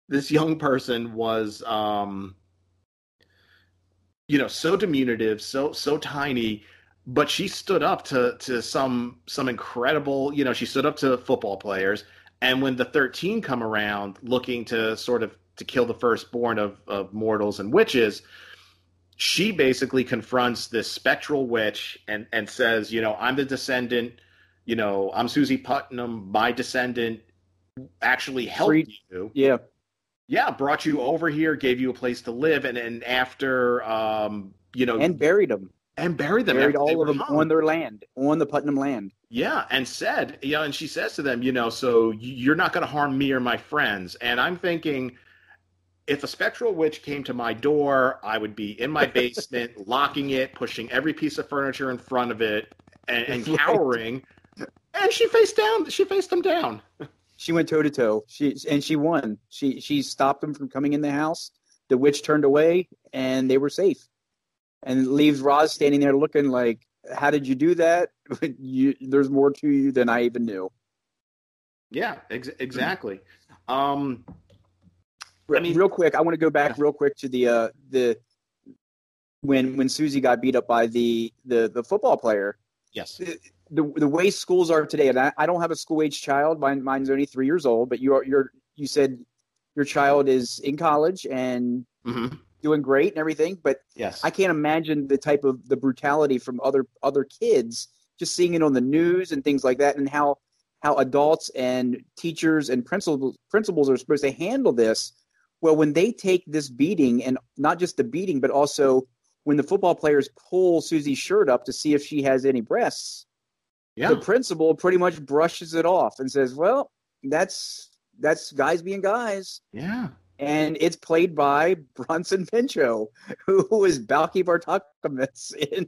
S1: this young person was, um, you know, so diminutive, so so tiny, but she stood up to to some some incredible, you know, she stood up to football players. And when the 13 come around looking to sort of to kill the firstborn of, of mortals and witches, she basically confronts this spectral witch and, and says, you know, I'm the descendant, you know, I'm Susie Putnam, my descendant actually helped you.
S2: Yeah.
S1: Yeah, brought you over here, gave you a place to live, and, and after um, you know
S2: And buried them
S1: and buried them.
S2: Buried all of them hung. on their land, on the Putnam land.
S1: Yeah, and said, you know, and she says to them, you know, so you're not going to harm me or my friends. And I'm thinking, if a spectral witch came to my door, I would be in my basement, (laughs) locking it, pushing every piece of furniture in front of it, and, and cowering. And she faced down. She faced them down.
S2: She went toe to toe. She and she won. She she stopped them from coming in the house. The witch turned away, and they were safe and leaves Roz standing there looking like, "How did you do that? (laughs) you, there's more to you than I even knew."
S1: Yeah, ex- exactly. Um,
S2: I mean, real quick, I want to go back real quick to the uh, the when when Susie got beat up by the the the football player.
S1: Yes.
S2: The, the, the way schools are today, and I, I don't have a school age child. Mine, mine's only three years old. But you are you're you said your child is in college and mm-hmm doing great and everything, but
S1: yes,
S2: I can't imagine the type of the brutality from other other kids just seeing it on the news and things like that, and how how adults and teachers and principals principals are supposed to handle this Well, when they take this beating, and not just the beating, but also when the football players pull Susie's shirt up to see if she has any breasts, yeah. the principal pretty much brushes it off and says, "Well, that's that's guys being guys."
S1: Yeah.
S2: And it's played by Bronson Pinchot, who, who is Balki Bartokomous in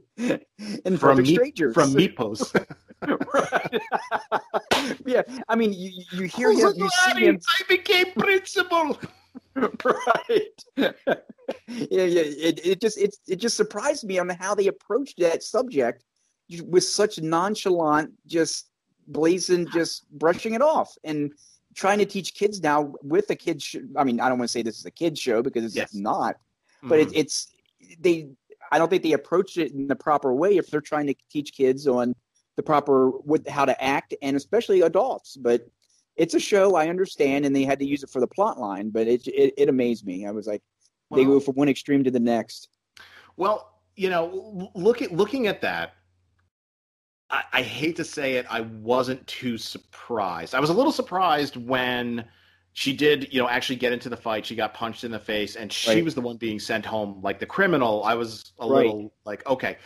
S2: in
S1: from
S2: Perfect
S1: meat,
S2: Strangers
S1: from Meatpost. (laughs) (laughs)
S2: yeah, I mean, you, you hear oh him, you see him.
S1: I became principal. (laughs)
S2: right. yeah, yeah. It, it just it it just surprised me on how they approached that subject with such nonchalant, just blazing, just brushing it off and trying to teach kids now with a kids. Sh- I mean, I don't want to say this is a kids show because it's yes. not, but mm-hmm. it, it's they. I don't think they approached it in the proper way if they're trying to teach kids on the proper with how to act and especially adults. But it's a show I understand, and they had to use it for the plot line. But it it, it amazed me. I was like, well, they go from one extreme to the next.
S1: Well, you know, look at looking at that. I, I hate to say it, I wasn't too surprised. I was a little surprised when she did, you know, actually get into the fight. She got punched in the face, and she right. was the one being sent home like the criminal. I was a right. little like, okay.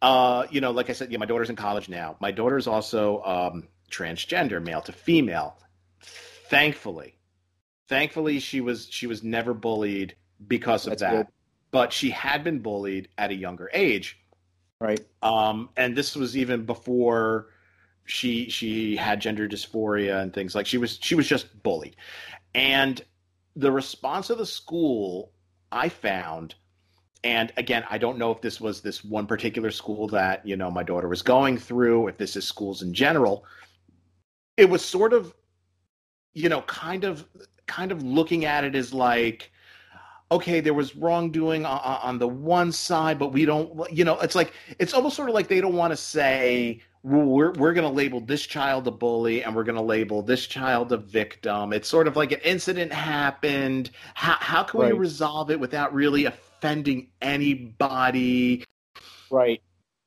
S1: Uh, you know, like I said, yeah, my daughter's in college now. My daughter's also um, transgender, male to female. Thankfully, thankfully she was she was never bullied because of That's that. Good. But she had been bullied at a younger age.
S2: Right.
S1: Um, and this was even before she she had gender dysphoria and things like she was she was just bullied. And the response of the school I found and again, I don't know if this was this one particular school that, you know, my daughter was going through, if this is schools in general, it was sort of you know kind of kind of looking at it as like okay there was wrongdoing on, on the one side but we don't you know it's like it's almost sort of like they don't want to say we're we're going to label this child a bully and we're going to label this child a victim it's sort of like an incident happened how how can right. we resolve it without really offending anybody
S2: right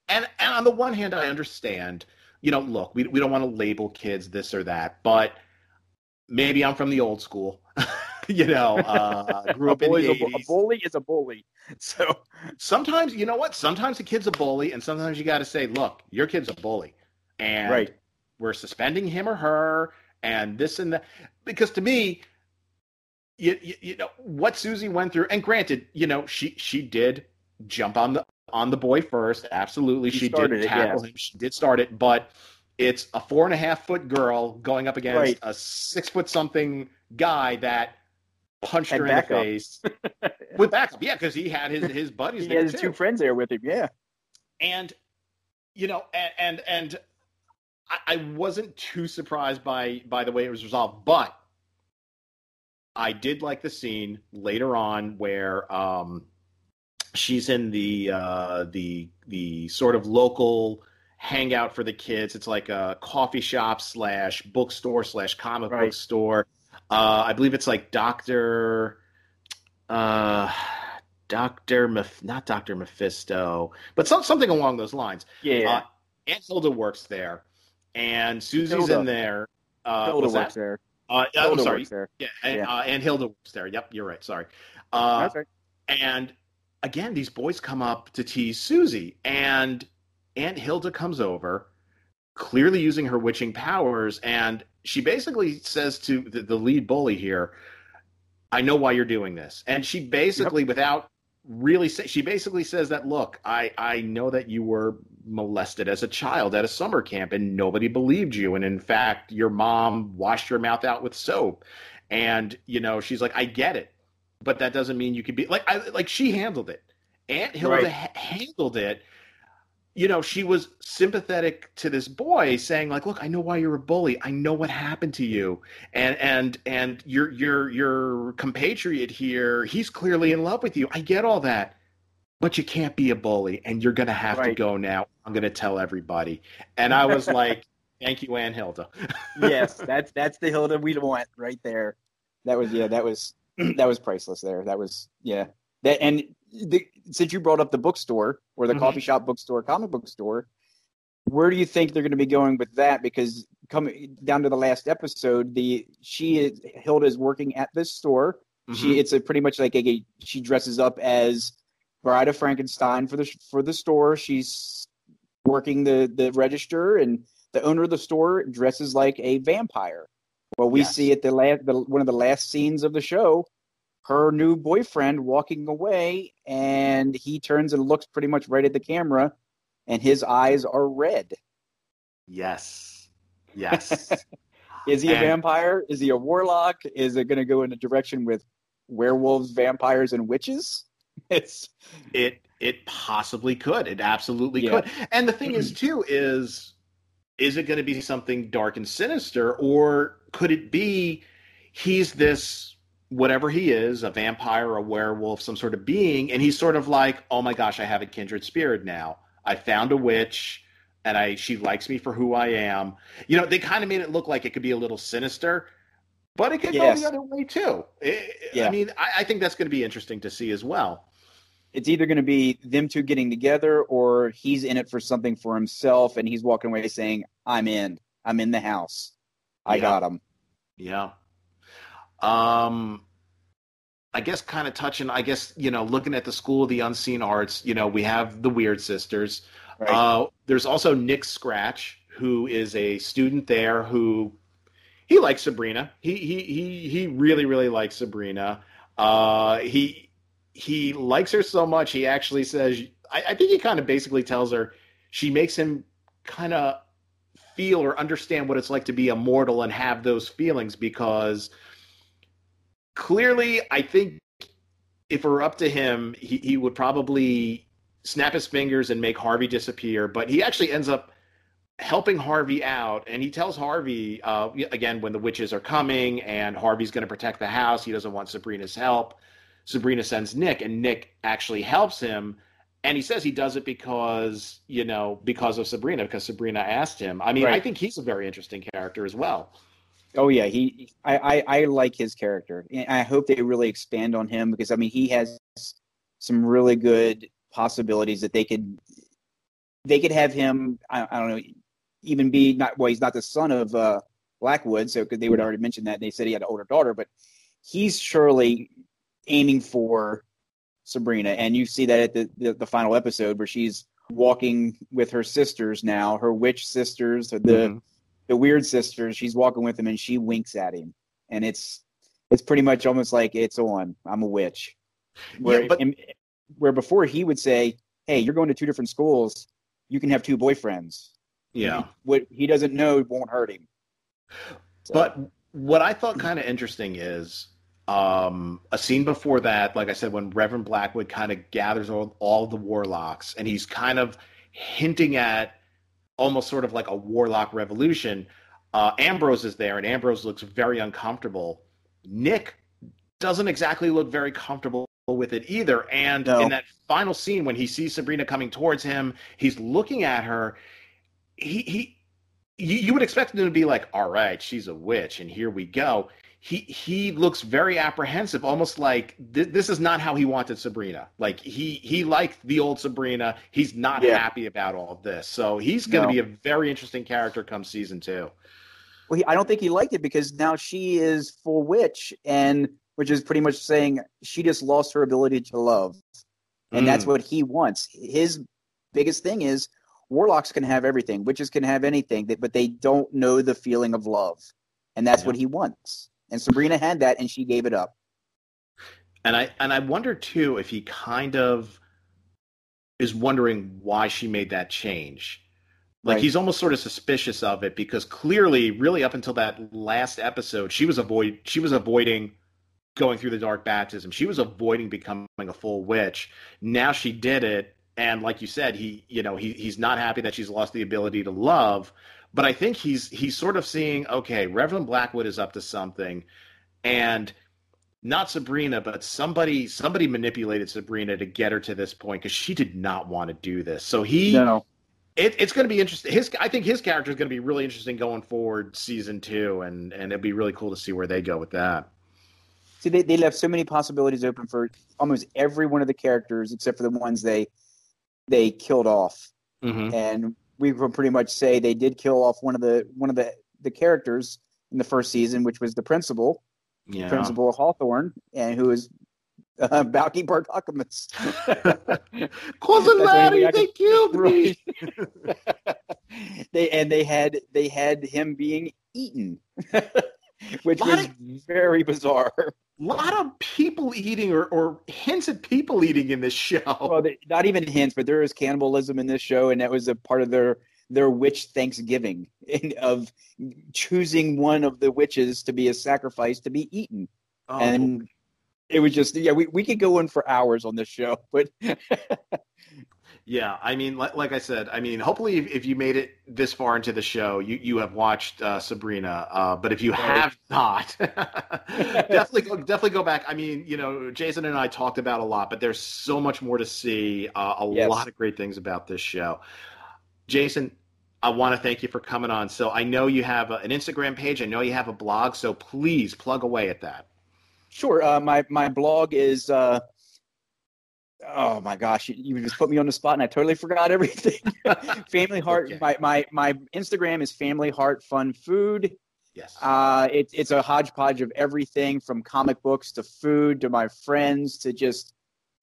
S1: and and on the one hand i understand you know, look, we, we don't want to label kids this or that, but maybe I'm from the old school. (laughs) you know, uh, (laughs) grew up in the 80s.
S2: A, a bully is a bully. (laughs) So
S1: sometimes, you know what? Sometimes a kid's a bully, and sometimes you got to say, look, your kid's a bully. And
S2: right.
S1: we're suspending him or her, and this and that. Because to me, you, you, you know what Susie went through, and granted, you know she she did jump on the on the boy first. Absolutely, she, she did tackle it, him. She did start it, but it's a four and a half foot girl going up against right. a six foot something guy that punched her in the face (laughs) with backup. Yeah, because he had his his buddies.
S2: he had his two friends there with him. Yeah,
S1: and you know, and and, and I, I wasn't too surprised by by the way it was resolved, but I did like the scene later on where um, she's in the uh, the the sort of local hangout for the kids. It's like a coffee shop slash bookstore slash comic right. book store. Uh, I believe it's like Doctor, uh, Doctor, Meph- not Doctor Mephisto, but some, something along those lines.
S2: Yeah. Uh,
S1: Aunt Hilda works there, and Susie's Hilda. in there.
S2: Uh, Hilda works that? there.
S1: Uh, Hilda I'm sorry. Yeah, and, yeah. Uh, and Hilda works there. Yep, you're right. Sorry. Uh, right. And again, these boys come up to tease Susie, and Aunt Hilda comes over, clearly using her witching powers, and she basically says to the, the lead bully here, I know why you're doing this. And she basically, yep. without really say, she basically says that look i i know that you were molested as a child at a summer camp and nobody believed you and in fact your mom washed your mouth out with soap and you know she's like i get it but that doesn't mean you could be like I, like she handled it. Aunt Hilda right. ha- handled it. You know, she was sympathetic to this boy, saying like, "Look, I know why you're a bully. I know what happened to you, and and and your your your compatriot here, he's clearly in love with you. I get all that, but you can't be a bully, and you're gonna have right. to go now. I'm gonna tell everybody." And I was (laughs) like, "Thank you, Aunt Hilda."
S2: yes, (laughs) that's that's the Hilda we want right there. That was yeah, that was (clears throat) that was priceless there. That was yeah. That and the, since you brought up the bookstore or the mm-hmm. coffee shop bookstore, comic book store, where do you think they're going to be going with that? Because coming down to the last episode, the she is Hilda is working at this store. Mm-hmm. She it's a pretty much like a, she dresses up as Bride of Frankenstein for the for the store. She's working the the register, and the owner of the store dresses like a vampire. Well, we yes. see at the last the, one of the last scenes of the show, her new boyfriend walking away, and he turns and looks pretty much right at the camera, and his eyes are red.
S1: Yes. Yes. (laughs)
S2: Is he and, a vampire? Is he a warlock? Is it going to go in a direction with werewolves, vampires, and witches? (laughs)
S1: It's it it possibly could. It absolutely yeah. could. And the thing is (clears throat) too is is it going to be something dark and sinister or could it be he's this whatever he is, a vampire, a werewolf, some sort of being and he's sort of like, "Oh my gosh, I have a kindred spirit now. I found a witch and I she likes me for who I am." You know, they kind of made it look like it could be a little sinister but it could yes. go the other way too. It, yeah. I mean, I, I think that's going to be interesting to see as well.
S2: It's either going to be them two getting together, or he's in it for something for himself, and he's walking away saying, "I'm in. I'm in the house. I yeah. got him."
S1: Yeah. Um, I guess kind of touching. I guess you know, looking at the School of the Unseen Arts. You know, we have the Weird Sisters. Right. Uh, there's also Nick Scratch, who is a student there who he likes Sabrina. He he he he really really likes Sabrina. Uh, he he likes her so much. He actually says, I, I think he kind of basically tells her she makes him kind of feel or understand what it's like to be immortal and have those feelings because clearly, I think if it were up to him, he, he would probably snap his fingers and make Harvey disappear. But he actually ends up helping Harvey out, and he tells Harvey uh, again when the witches are coming, and Harvey's going to protect the house. He doesn't want Sabrina's help. Sabrina sends Nick, and Nick actually helps him. And he says he does it because you know because of Sabrina, because Sabrina asked him. I mean, right. I think he's a very interesting character as well.
S2: Oh yeah, he I, I, I like his character. I hope they really expand on him because I mean he has some really good possibilities that they could they could have him. I, I don't know even be not well, he's not the son of uh, Blackwood, so cause they would already mention that. They said he had an older daughter, but he's surely aiming for Sabrina, and you see that at the, the, the final episode where she's walking with her sisters now, her witch sisters, the mm-hmm. The weird sisters. She's walking with him, and she winks at him, and it's it's pretty much almost like it's on. I'm a witch. Where, yeah, but... where before he would say, "Hey, you're going to two different schools. You can have two boyfriends."
S1: Yeah.
S2: What he doesn't know won't hurt him.
S1: So. But what I thought kind of interesting is um, a scene before that, like I said, when Reverend Blackwood kind of gathers all, all the warlocks and he's kind of hinting at almost sort of like a warlock revolution. Uh, Ambrose is there, and Ambrose looks very uncomfortable. Nick doesn't exactly look very comfortable with it either. And no. in that final scene, when he sees Sabrina coming towards him, he's looking at her he he you, you would expect him to be like, all right, she's a witch, and here we go. He he looks very apprehensive, almost like th- this is not how he wanted Sabrina. Like he he liked the old Sabrina. He's not yeah. happy about all of this, so he's going to no. be a very interesting character come season two.
S2: Well, he, I don't think he liked it because now she is full witch, and which is pretty much saying she just lost her ability to love, and mm. that's what he wants. His biggest thing is warlocks can have everything, witches can have anything, but they don't know the feeling of love, and that's yeah. what he wants. And Sabrina had that, and she gave it up.
S1: And I and I wonder too if he kind of is wondering why she made that change. Like right. he's almost sort of suspicious of it because clearly, really up until that last episode, she was avoid she was avoiding going through the dark baptism. She was avoiding becoming a full witch. Now she did it, and like you said, he you know he he's not happy that she's lost the ability to love, but I think he's he's sort of seeing okay, Reverend Blackwood is up to something, and not Sabrina, but somebody somebody manipulated Sabrina to get her to this point because she did not want to do this. So he no. It, it's going to be interesting. His, I think his character is going to be really interesting going forward, season two, and and it'd be really cool to see where they go with that.
S2: See, they, they left so many possibilities open for almost every one of the characters, except for the ones they they killed off. Mm-hmm. And we can pretty much say they did kill off one of the one of the the characters in the first season, which was the principal,
S1: Yeah.
S2: Principal Hawthorne, and who is uh, Balki Bartokomous. (laughs)
S1: Cousin Larry, they killed me. (laughs)
S2: they and they had they had him being eaten, (laughs) which was
S1: of-
S2: very bizarre.
S1: A lot of people eating or, or hints at people eating in this show.
S2: Well, they, not even hints, but there is cannibalism in this show, and that was a part of their their witch Thanksgiving (laughs) in, of choosing one of the witches to be a sacrifice to be eaten,
S1: Oh,
S2: and it was just yeah, we we could go in for hours on this show, but (laughs)
S1: Yeah, I mean, like, like I said, I mean, hopefully, if, if you made it this far into the show, you, you have watched uh, Sabrina. Uh, but if you
S2: Right.
S1: have (laughs) not, (laughs) definitely go, definitely go back. I mean, you know, Jason and I talked about a lot, but there's so much more to see. Uh, a
S2: Yes.
S1: lot of great things about this show. Jason, I want to thank you for coming on. So I know you have a, an Instagram page. I know you have a blog. So please plug away at that.
S2: Sure. Uh, my my blog is. Oh my gosh, you, you just put me on the spot, and I totally forgot everything. (laughs) Family Heart.
S1: Okay.
S2: My my my Instagram is Family Heart Fun Food.
S1: Yes.
S2: Uh, it, it's a hodgepodge of everything from comic books to food to my friends to just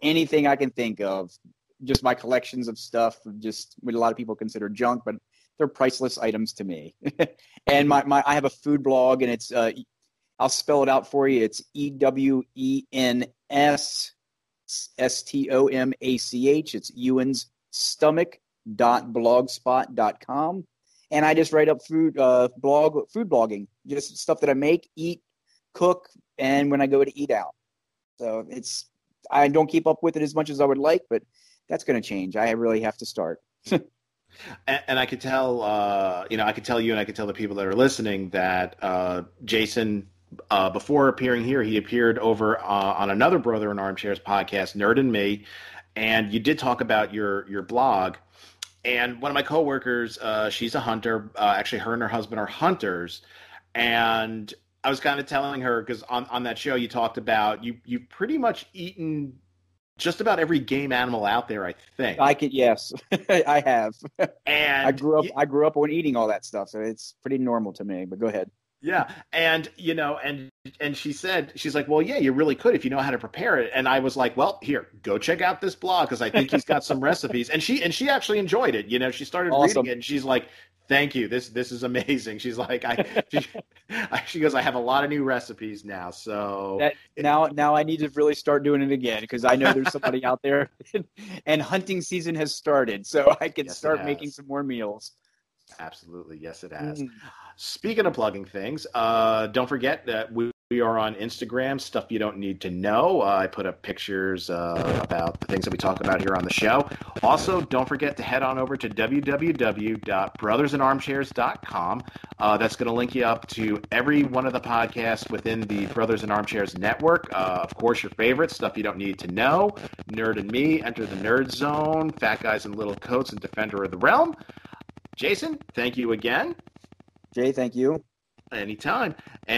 S2: anything I can think of. Just my collections of stuff, just what a lot of people consider junk, but they're priceless items to me. (laughs) and my, my I have a food blog, and it's uh, I'll spell it out for you. It's E W E N S S T O M A C H. It's Ewen's stomach dot blogspot and I just write up food uh, blog food blogging, just stuff that I make, eat, cook, and when I go to eat out. So it's I don't keep up with it as much as I would like, but that's going to change. I really have to start. (laughs)
S1: And, and I could tell, uh, you know, I could tell you, and I could tell the people that are listening that uh, Jason, uh, before appearing here, he appeared over uh, on another Brother in Armchairs podcast, Nerd and Me, and you did talk about your your blog. And one of my coworkers, uh, she's a hunter. Uh, actually, her and her husband are hunters, and I was kind of telling her because on, on that show you talked about you you've pretty much eaten just about every game animal out there. I think.
S2: I could yes, (laughs) I have. (laughs)
S1: and
S2: I grew up. I grew up on eating all that stuff, so it's pretty normal to me. But go ahead.
S1: Yeah, and you know, and and she said she's like, well, yeah, you really could if you know how to prepare it. And I was like, well, here, go check out this blog because I think he's got some (laughs) recipes. And she and she actually enjoyed it. You know, she started
S2: Awesome.
S1: reading it, and she's like, thank you, this this is amazing. She's like, I (laughs) she, she goes, I have a lot of new recipes now. So
S2: That now, now I need to really start doing it again because I know there's somebody out there, (laughs) and hunting season has started, so I can
S1: Yes,
S2: start making some more meals.
S1: Absolutely, yes, it has.
S2: Mm.
S1: Speaking of plugging things, uh, don't forget that we, we are on Instagram, stuff you don't need to know. Uh, I put up pictures uh, about the things that we talk about here on the show. Also, don't forget to head on over to www.brothersinarmchairs.com. Uh, that's going to link you up to every one of the podcasts within the Brothers in Armchairs network. Uh, of course, your favorite, stuff you don't need to know. Nerd and Me, Enter the Nerd Zone, Fat Guys in Little Coats, and Defender of the Realm. Jason, thank you again.
S2: Jay, thank you.
S1: Anytime.